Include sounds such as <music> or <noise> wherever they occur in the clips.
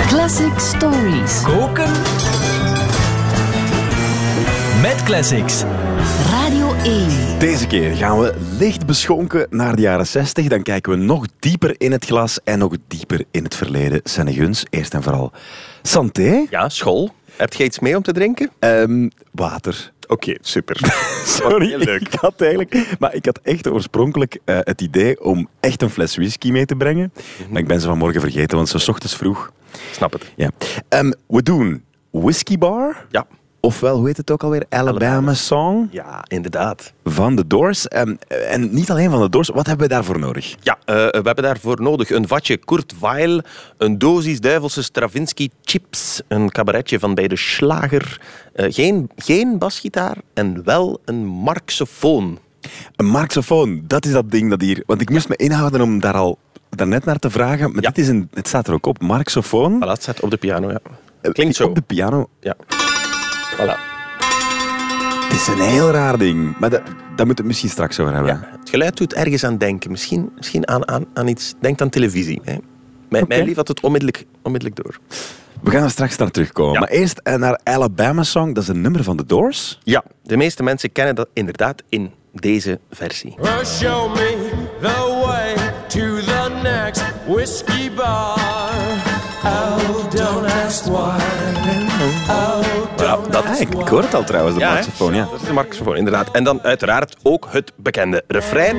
Classic Stories. Koken. Met classics. Radio 1. Deze keer gaan we licht beschonken naar de jaren 60. Dan kijken we nog dieper in het glas en nog dieper in het verleden. Senne Guns, eerst en vooral. Santé? Ja, school. Heb je iets mee om te drinken? Ehm, water. Oké, super. <laughs> Sorry, heel leuk. ik had eigenlijk... Maar ik had echt oorspronkelijk eh, het idee om echt een fles whisky mee te brengen. Mhm. Maar ik ben ze vanmorgen vergeten, want het is 's ochtends vroeg. Snap het. Ja. Ehm, we doen Whisky Bar. Ja. Ofwel, hoe heet het ook alweer? Alabama, Alabama. Song Ja, inderdaad. van de Doors. Ehm, en niet alleen van de Doors. Wat hebben we daarvoor nodig? Ja, eh, we hebben daarvoor nodig een vatje Kurt Weill, een dosis duivelse Stravinsky chips, een cabaretje van bij de slager, eh, geen, geen basgitaar en wel een marxofoon. Een marxofoon, dat is dat ding dat hier... Want ik moest me inhouden om daar al daarnet naar te vragen. Maar Ja. dit is een, het staat er ook op. Marxofoon. Voilà, het staat op de piano, ja. Eh, Klinkt zo. Op de piano. Ja. Voilà. Het is een heel raar ding. Maar dat, daar moeten we het misschien straks over hebben. Ja, het geluid doet ergens aan denken. Misschien, misschien aan, aan, aan iets. Denk aan televisie. Hè. Mijn, Oké. mijn lief had het onmiddellijk, onmiddellijk door. We gaan er straks naar terugkomen. Ja. Maar eerst eh, naar Alabama Song. Dat is een nummer van de Doors. Ja, de meeste mensen kennen dat inderdaad in deze versie. Well, show me the way to the next whiskey bar. Oh, don't ask why. Oh, Ja, dat Ah, ik hoor het al trouwens, de Ja, marxofoon. Ja. Dat is de marxofoon, inderdaad. En dan uiteraard ook het bekende refrein.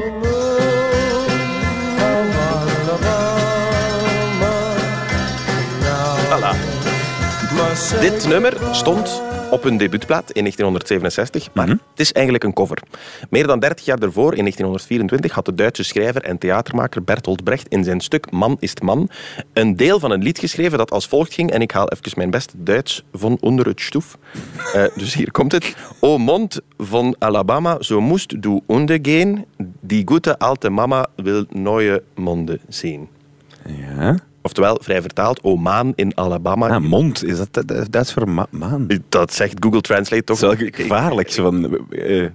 Dit nummer stond op hun debuutplaat in 1967, maar het is eigenlijk een cover. Meer dan 30 jaar daarvoor, in 1924, had de Duitse schrijver en theatermaker Bertolt Brecht in zijn stuk Man is man een deel van een lied geschreven dat als volgt ging, en ik haal even mijn beste Duits van onder het stoef. <laughs> Eh, dus hier komt het. O mond van Alabama, zo moest du ondergehen, die goede alte mama wil neue monden zien. ja. Oftewel, vrij vertaald, o maan in Alabama. Ah, mond. Is dat eh, Duits voor ma- maan? Dat zegt Google Translate toch? Dat is gevaarlijk. Van, eh,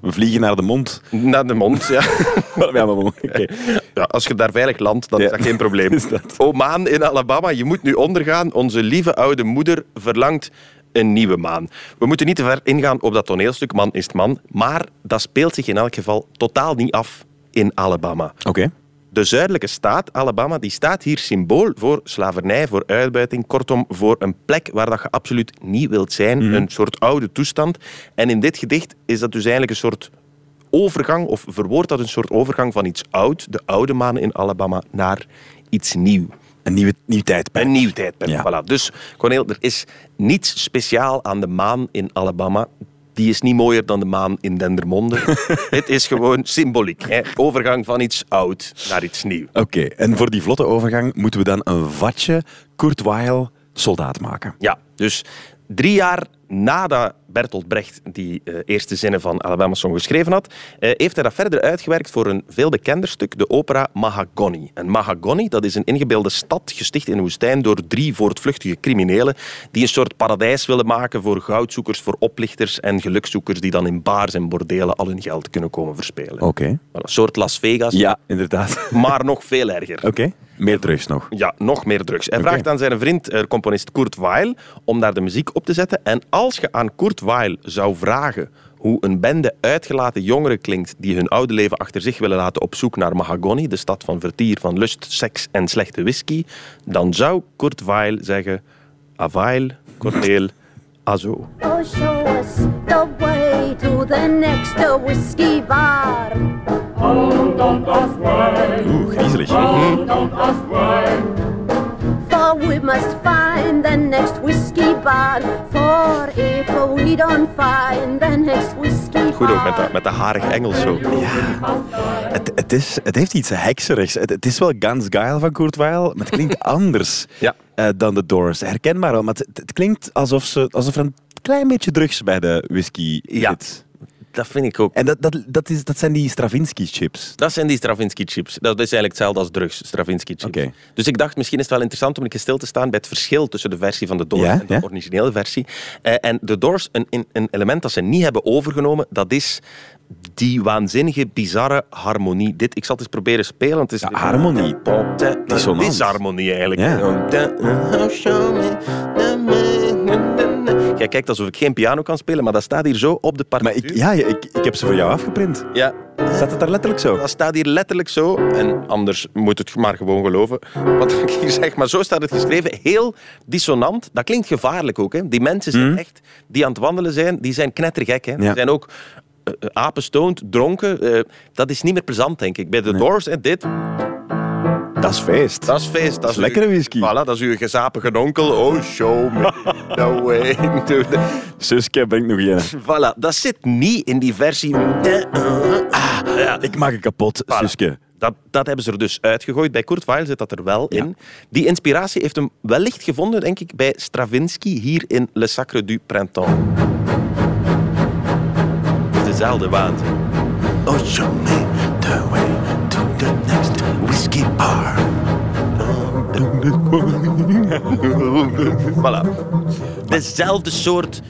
we vliegen naar de mond. Naar de mond, ja. <laughs> ja, maar oké. <laughs> ja. Als je daar veilig landt, dan Ja, is dat geen probleem. <laughs> dat. O maan in Alabama, je moet nu ondergaan. Onze lieve oude moeder verlangt een nieuwe maan. We moeten niet te ver ingaan op dat toneelstuk, Man is het man. Maar dat speelt zich in elk geval totaal niet af in Alabama. Oké. De zuidelijke staat, Alabama, die staat hier symbool voor slavernij, voor uitbuiting. Kortom, voor een plek waar dat je absoluut niet wilt zijn. Een soort oude toestand. En in dit gedicht is dat dus eigenlijk een soort overgang, of verwoordt dat een soort overgang van iets oud, de oude maan in Alabama, naar iets nieuw. Een nieuwe, nieuw tijdperk. Een nieuw tijdperk. Ja. Voilà. Dus, Corneel, er is niets speciaal aan de maan in Alabama. Die is niet mooier dan de maan in Dendermonde. <laughs> Het is gewoon symboliek. Hè? Overgang van iets oud naar iets nieuw. Oké, en voor die vlotte overgang moeten we dan een vatje Kurt Weill soldaat maken. Ja, dus drie jaar nadat Bertolt Brecht die eh, eerste zinnen van Alabama Song geschreven had, eh, heeft hij dat verder uitgewerkt voor een veel bekender stuk, de opera Mahagoni. En Mahagoni, dat is een ingebeelde stad gesticht in de woestijn door drie voortvluchtige criminelen die een soort paradijs willen maken voor goudzoekers, voor oplichters en gelukzoekers die dan in bars en bordelen al hun geld kunnen komen verspelen. Oké. Een soort Las Vegas, Ja, inderdaad. maar nog veel erger. Oké, meer drugs nog. Ja, nog meer drugs. Hij vraagt aan zijn vriend, eh, componist Kurt Weill, om daar de muziek op te zetten. En als je aan Kurt Weill zou vragen hoe een bende uitgelaten jongeren klinkt die hun oude leven achter zich willen laten op zoek naar Mahagoni, de stad van vertier, van lust, seks en slechte whisky, dan zou Kurt Weill zeggen, Avail, Corneel, Azo. Oh, show us the way to the next whiskey bar. Oeh, griezelig. For we must find the next whiskey bar. For if we don't find the next whiskey Goed ook met dat, met dat harig Engels zo. Het, het, is, het heeft iets hekserigs. Het, het is wel Guns Geil van Kurt Weill, maar het klinkt <laughs> anders Ja. eh, dan de Doors. Herkenbaar wel, maar het, het klinkt alsof, ze, alsof er een klein beetje drugs bij de whisky Ja. Dat vind ik ook. En dat, dat, dat, is, dat zijn die Stravinsky-chips. Dat zijn die Stravinsky chips. Dat is eigenlijk hetzelfde als drugs, Stravinsky chips. Oké. Dus ik dacht, misschien is het wel interessant om een keer stil te staan bij het verschil tussen de versie van de Doors Ja, en de ja. originele versie. Eh, en de Doors, een, een, element dat ze niet hebben overgenomen, dat is die waanzinnige, bizarre harmonie. Dit, ik zal het eens proberen spelen. Het is Ja, harmonie. Dissonant. Disharmonie eigenlijk. Ja. Jij kijkt alsof ik geen piano kan spelen, maar dat staat hier zo op de Maar partituur. ik, ja, ik, ik heb ze voor jou afgeprint. Ja, Staat het daar letterlijk zo? dat staat hier letterlijk zo. En anders moet het maar gewoon geloven. Wat ik hier zeg. Maar zo staat het geschreven. Heel dissonant. Dat klinkt gevaarlijk ook. Hè. Die mensen zijn echt, die aan het wandelen zijn, die zijn knettergek. Hè. Die Ja. zijn ook uh, apenstoond, dronken. Eh, dat is niet meer plezant, denk ik. Bij de Doors, hè, dit, Dat is feest. dat is feest. Dat is lekkere whisky. Voilà, dat is uw gezapige onkel. Oh, show me the way the... Suske brengt nog een. Voilà, dat zit niet in die versie... Ah, ja. Ik maak het kapot, Voilà. Suske. Dat, dat hebben ze er dus uitgegooid. Bij Kurt Weill zit dat er wel in. Die inspiratie heeft hem wellicht gevonden, denk ik, bij Stravinsky hier in Le Sacre du Printemps. Het is dezelfde waanzin. Oh, whiskey bar. voilà. Dezelfde soort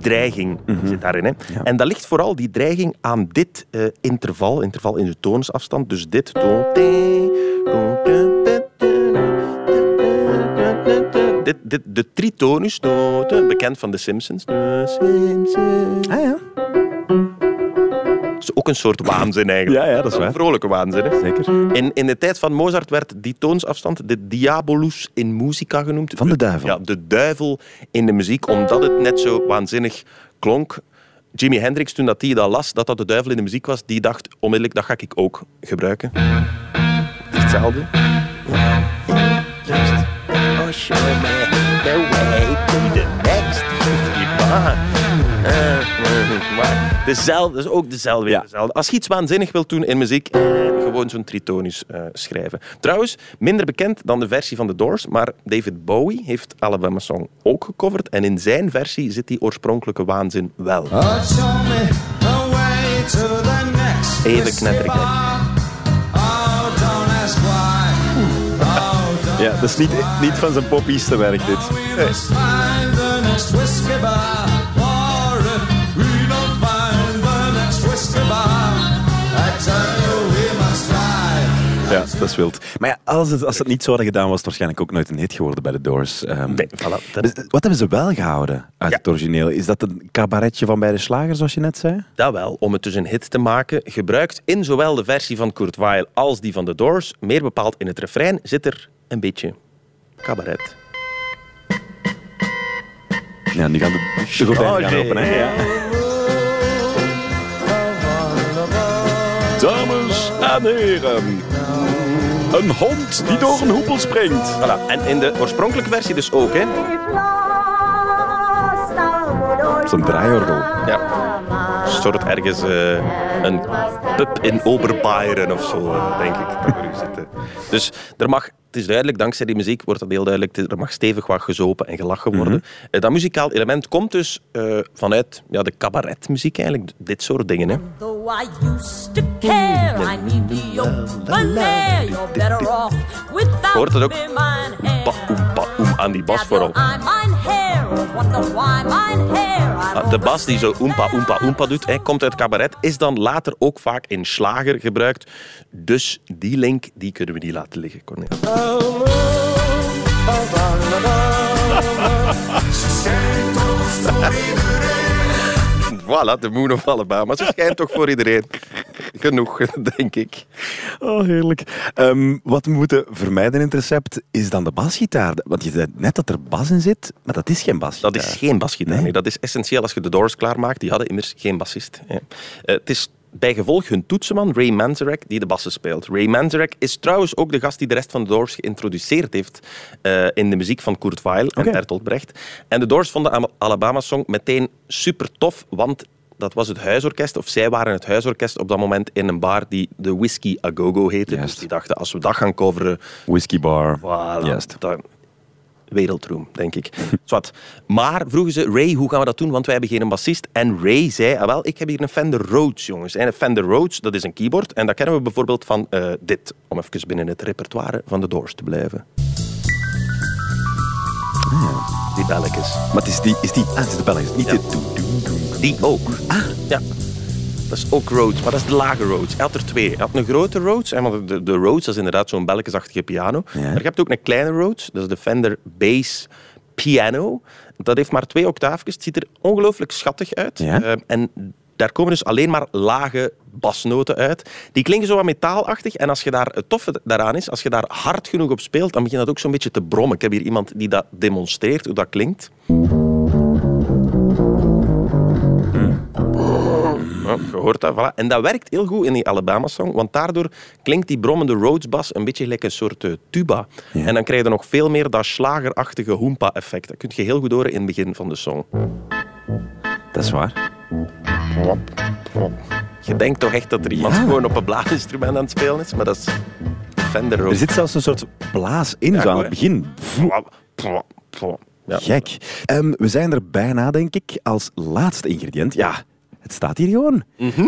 dreiging zit daarin. Hè. En dat ligt vooral die dreiging aan dit eh, interval, interval in de toonsafstand. Dus dit. Dit, dit, de tritonus, bekend van de Simpsons. De Simpsons. Ah ja, een soort <laughs> waanzin eigenlijk. Ja, ja dat is waar. Een vrolijke waanzin. Hè? Zeker. In, in de tijd van Mozart werd die toonsafstand de diabolus in musica genoemd. Van de duivel. Ja, de duivel in de muziek, omdat het net zo waanzinnig klonk. Jimi Hendrix, toen dat hij dat las, dat dat de duivel in de muziek was, die dacht onmiddellijk, dat ga ik ook gebruiken. Hetzelfde. Just, show me the way to the next 50 <laughs> dezelfde, dus ook dezelfde, weer Ja. dezelfde. Als je iets waanzinnig wilt doen in muziek, eh, gewoon zo'n tritonus eh, schrijven. Trouwens, minder bekend dan de versie van The Doors, maar David Bowie heeft Alabama Song ook gecoverd en in zijn versie zit die oorspronkelijke waanzin wel. Oh, Even knettergek. Oh. Oh, Ja, dat is niet, niet van zijn poppieste werk, dit. Dat is wild. Maar ja, als het, als het niet zo hadden gedaan, was het waarschijnlijk ook nooit een hit geworden bij de Doors. Ehm, Nee, voilà. Dat- dus Wat hebben ze wel gehouden uit Ja. het origineel? Is dat een cabaretje van bij de slager, zoals je net zei? Dat wel, om het dus een hit te maken, gebruikt in zowel de versie van Kurt Weill als die van The Doors, meer bepaald in het refrein, zit er een beetje cabaret. Ja, nu gaan de, de gordijnen gaan open. Hè? Ja. Dames en heren, een hond die door een hoepel springt. Voilà. En in de oorspronkelijke versie dus ook, hè? Zo'n draaiorgel. Ja. Een soort ergens eh, een pub in Oberbayern of zo, eh, denk ik. dat zitten. Dus er mag, het is duidelijk, dankzij die muziek wordt dat heel duidelijk, er mag stevig wat gezopen en gelachen worden. Eh, Dat muzikaal element komt dus eh, vanuit ja, de cabaretmuziek eigenlijk, dit soort dingen. Hè. Though I used to care, I need the open air. You're better off without Hoort het ook? me, aan die bas vooral. I Ah, De bas die zo oempa, oempa, oempa doet, hè, komt uit cabaret, is dan later ook vaak in slager gebruikt. Dus die link die kunnen we niet laten liggen, Cornel. <laughs> Voilà, de Moon of Alabama. Ze schijnt toch voor iedereen. Genoeg, <laughs> denk ik. Oh, heerlijk. Ehm, wat we moeten vermijden in het recept is dan de basgitaar. Want je zei net dat er bas in zit, maar dat is geen basgitaar. Dat is geen basgitaar. Nee. Nee. Dat is essentieel als je de Doors klaarmaakt. Die hadden immers geen bassist. Eh, het is bij gevolg hun toetsenman Ray Manzarek die de bassen speelt. Ray Manzarek is trouwens ook de gast die de rest van de Doors geïntroduceerd heeft eh, in de muziek van Kurt Weill en Oké. Bertolt Brecht. En de Doors vonden Al- Alabama Song meteen super tof, want dat was het huisorkest, of zij waren het huisorkest op dat moment in een bar die de Whiskey A Go Go heette. Dus die dachten, als we dat gaan coveren, Whisky bar. Voilà. Juist. Dan- wereldroem, denk ik. <laughs> Zwat. Maar vroegen ze, Ray, hoe gaan we dat doen? Want wij hebben geen bassist. En Ray zei, ah, wel, ik heb hier een Fender Rhodes, jongens. En een Fender Rhodes, dat is een keyboard. En dat kennen we bijvoorbeeld van eh, dit. Om even binnen het repertoire van de Doors te blijven. Die belletjes. Maar het is die... Is die ah, het is de Belgisch. Niet Ja. de doe, doe, doe. Die ook. Ah. Ja. Dat is ook Rhodes, maar dat is de lage Rhodes. Hij had er twee. Hij had een grote Rhodes, want de, de Rhodes dat is inderdaad zo'n belletjesachtige piano. Ja. Maar je hebt ook een kleine Rhodes, dat is de Fender Bass Piano. Dat heeft maar twee octaafjes. Het ziet er ongelooflijk schattig uit. Ja. Eh, en daar komen dus alleen maar lage basnoten uit. Die klinken zo wat metaalachtig. En als je daar, het toffe daaraan is, als je daar hard genoeg op speelt, dan begint dat ook zo'n beetje te brommen. Ik heb hier iemand die dat demonstreert, hoe dat klinkt. Je hoort dat, voilà. En dat werkt heel goed in die Alabama-song, want daardoor klinkt die brommende Rhodes-bas een beetje gelijk een soort eh, tuba. En dan krijg je nog veel meer dat slagerachtige hoempa-effect. Dat kun je heel goed horen in het begin van de song. Dat is waar. Je denkt toch echt dat er iemand Ja. gewoon op een blaasinstrument aan het spelen is, maar dat is Fender Er Rhodes. zit zelfs een soort blaas in, zo aan het begin. Ja. Gek. Ehm, we zijn er bijna, denk ik, als laatste ingrediënt. Ja, het staat hier gewoon.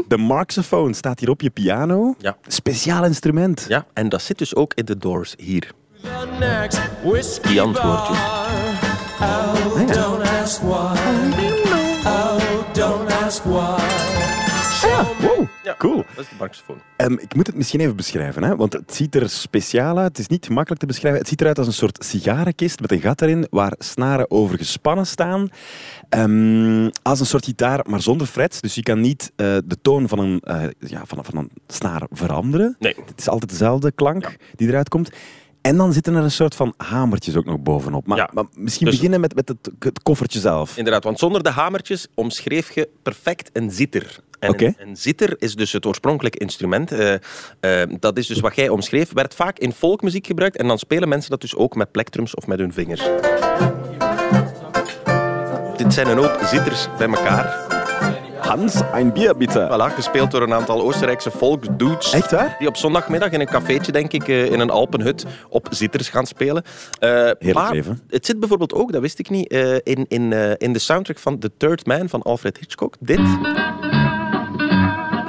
De Marxophone staat hier op je piano. Mhm. Ja. Speciaal instrument. ja, en dat zit dus ook in de Doors hier. The next whiskey Die antwoordjes. bar. Oh, Wow, Ja, cool. Dat is de Marxofoon. Ehm, ik moet het misschien even beschrijven, hè? want het ziet er speciaal uit. Het is niet gemakkelijk te beschrijven. Het ziet eruit als een soort sigarenkist met een gat erin waar snaren over gespannen staan. Ehm, als een soort gitaar, maar zonder frets. Dus je kan niet eh, de toon van een, eh, ja, van, van een snaar veranderen. Nee. Het is altijd dezelfde klank die eruit komt. En dan zitten er een soort van hamertjes ook nog bovenop. Maar, Ja. maar misschien Dus- beginnen met, met het, het koffertje zelf. Inderdaad, want zonder de hamertjes omschreef je perfect een zitter. En een, een zitter is dus het oorspronkelijke instrument. Eh, eh, dat is dus wat jij omschreef. Werd vaak in folkmuziek gebruikt en dan spelen mensen dat dus ook met plektrums of met hun vingers. Dit zijn een hoop zitters bij elkaar. Hans, een bier bitte. Voilà, gespeeld door een aantal Oostenrijkse volksdudes. Echt waar? Die op zondagmiddag in een cafeetje, denk ik, eh, in een Alpenhut op zitters gaan spelen. Eh, maar leven. het zit bijvoorbeeld ook, dat wist ik niet, in, in, in de soundtrack van The Third Man van Alfred Hitchcock. Dit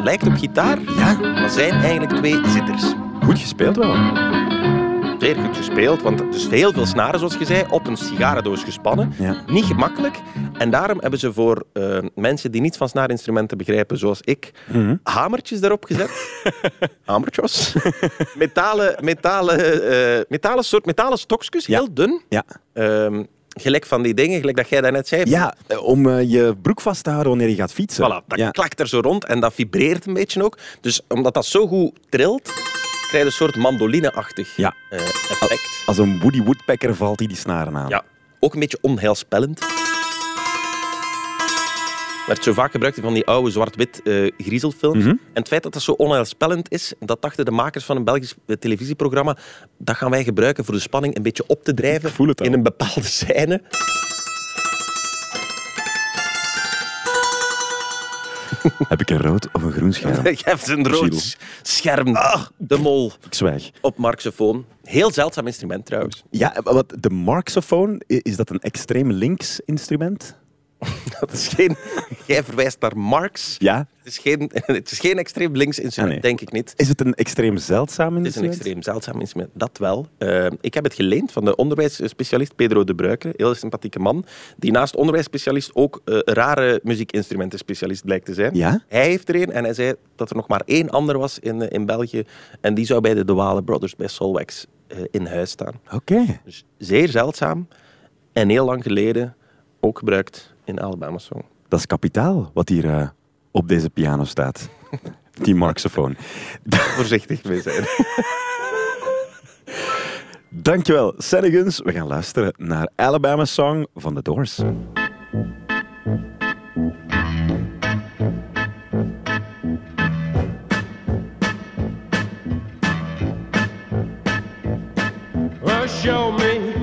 lijkt op gitaar, Ja. maar zijn eigenlijk twee zitters. Goed gespeeld wel. Zeer goed gespeeld, want is heel veel snaren, zoals je zei, op een sigarendoos gespannen. Ja. Niet gemakkelijk. En daarom hebben ze voor eh, mensen die niet van snaarinstrumenten begrijpen, zoals ik, Mhm. hamertjes erop gezet. <laughs> Hamertjes. metalen, metalen, eh, metalen, soort metalen stokjes, Ja. heel dun. Ja. Ehm, gelijk van die dingen, gelijk dat jij daarnet zei. Ja, eh, om eh, je broek vast te houden wanneer je gaat fietsen. Voilà, dat ja. klakt er zo rond en dat vibreert een beetje ook. Dus omdat dat zo goed trilt, krijg je een soort mandoline-achtig Ja. eh, effect. Als een Woody Woodpecker valt hij die snaren aan. Ja, ook een beetje onheilspellend. Werd zo vaak gebruikt in van die oude zwart-wit eh, griezelfilms. Mhm. En het feit dat dat zo onheilspellend is, dat dachten de makers van een Belgisch eh, televisieprogramma, dat gaan wij gebruiken voor de spanning een beetje op te drijven in een bepaalde scène. <laughs> Heb ik een rood of een groen scherm? <laughs> Je hebt een rood Gilles. scherm. de mol Ik zwijg. op marxofoon. Heel zeldzaam instrument trouwens. Ja, wat, de Marxophone, i- is dat een extreem links instrument? <laughs> Dat is geen... Jij verwijst naar Marx. Ja. Het is geen, het is geen extreem links instrument, Ah, nee. denk ik niet. Is het een extreem zeldzaam Het is een instrument? extreem zeldzaam instrument, dat wel. Eh, ik heb het geleend van de onderwijsspecialist Pedro de Bruiker, heel sympathieke man, die naast onderwijsspecialist ook eh, rare muziekinstrumentenspecialist blijkt te zijn. Ja? Hij heeft er een en hij zei dat er nog maar één ander was in, eh, in België en die zou bij de De Wale Brothers bij Solwax in huis staan. Oké. Dus zeer zeldzaam en heel lang geleden ook gebruikt in Alabama Song. Dat is kapitaal wat hier eh, op deze piano staat. <laughs> Die Marxophone. Voorzichtig mee zijn. <laughs> Dankjewel, Senneguns. We gaan luisteren naar Alabama Song van The Doors. Well, show me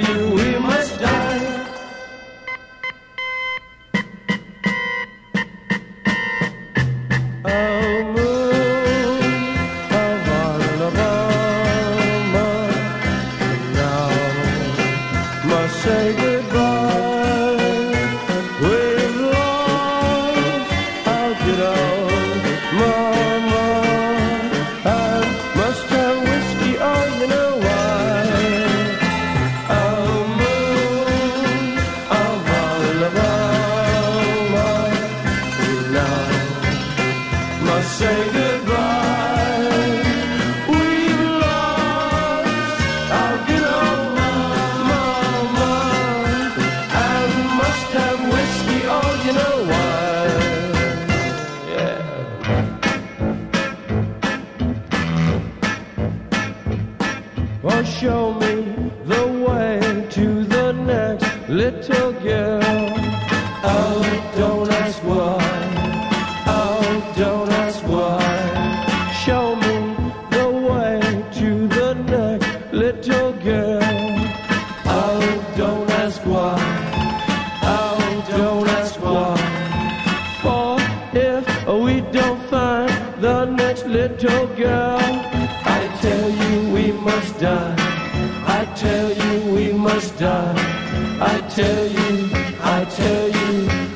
little you, I tell you.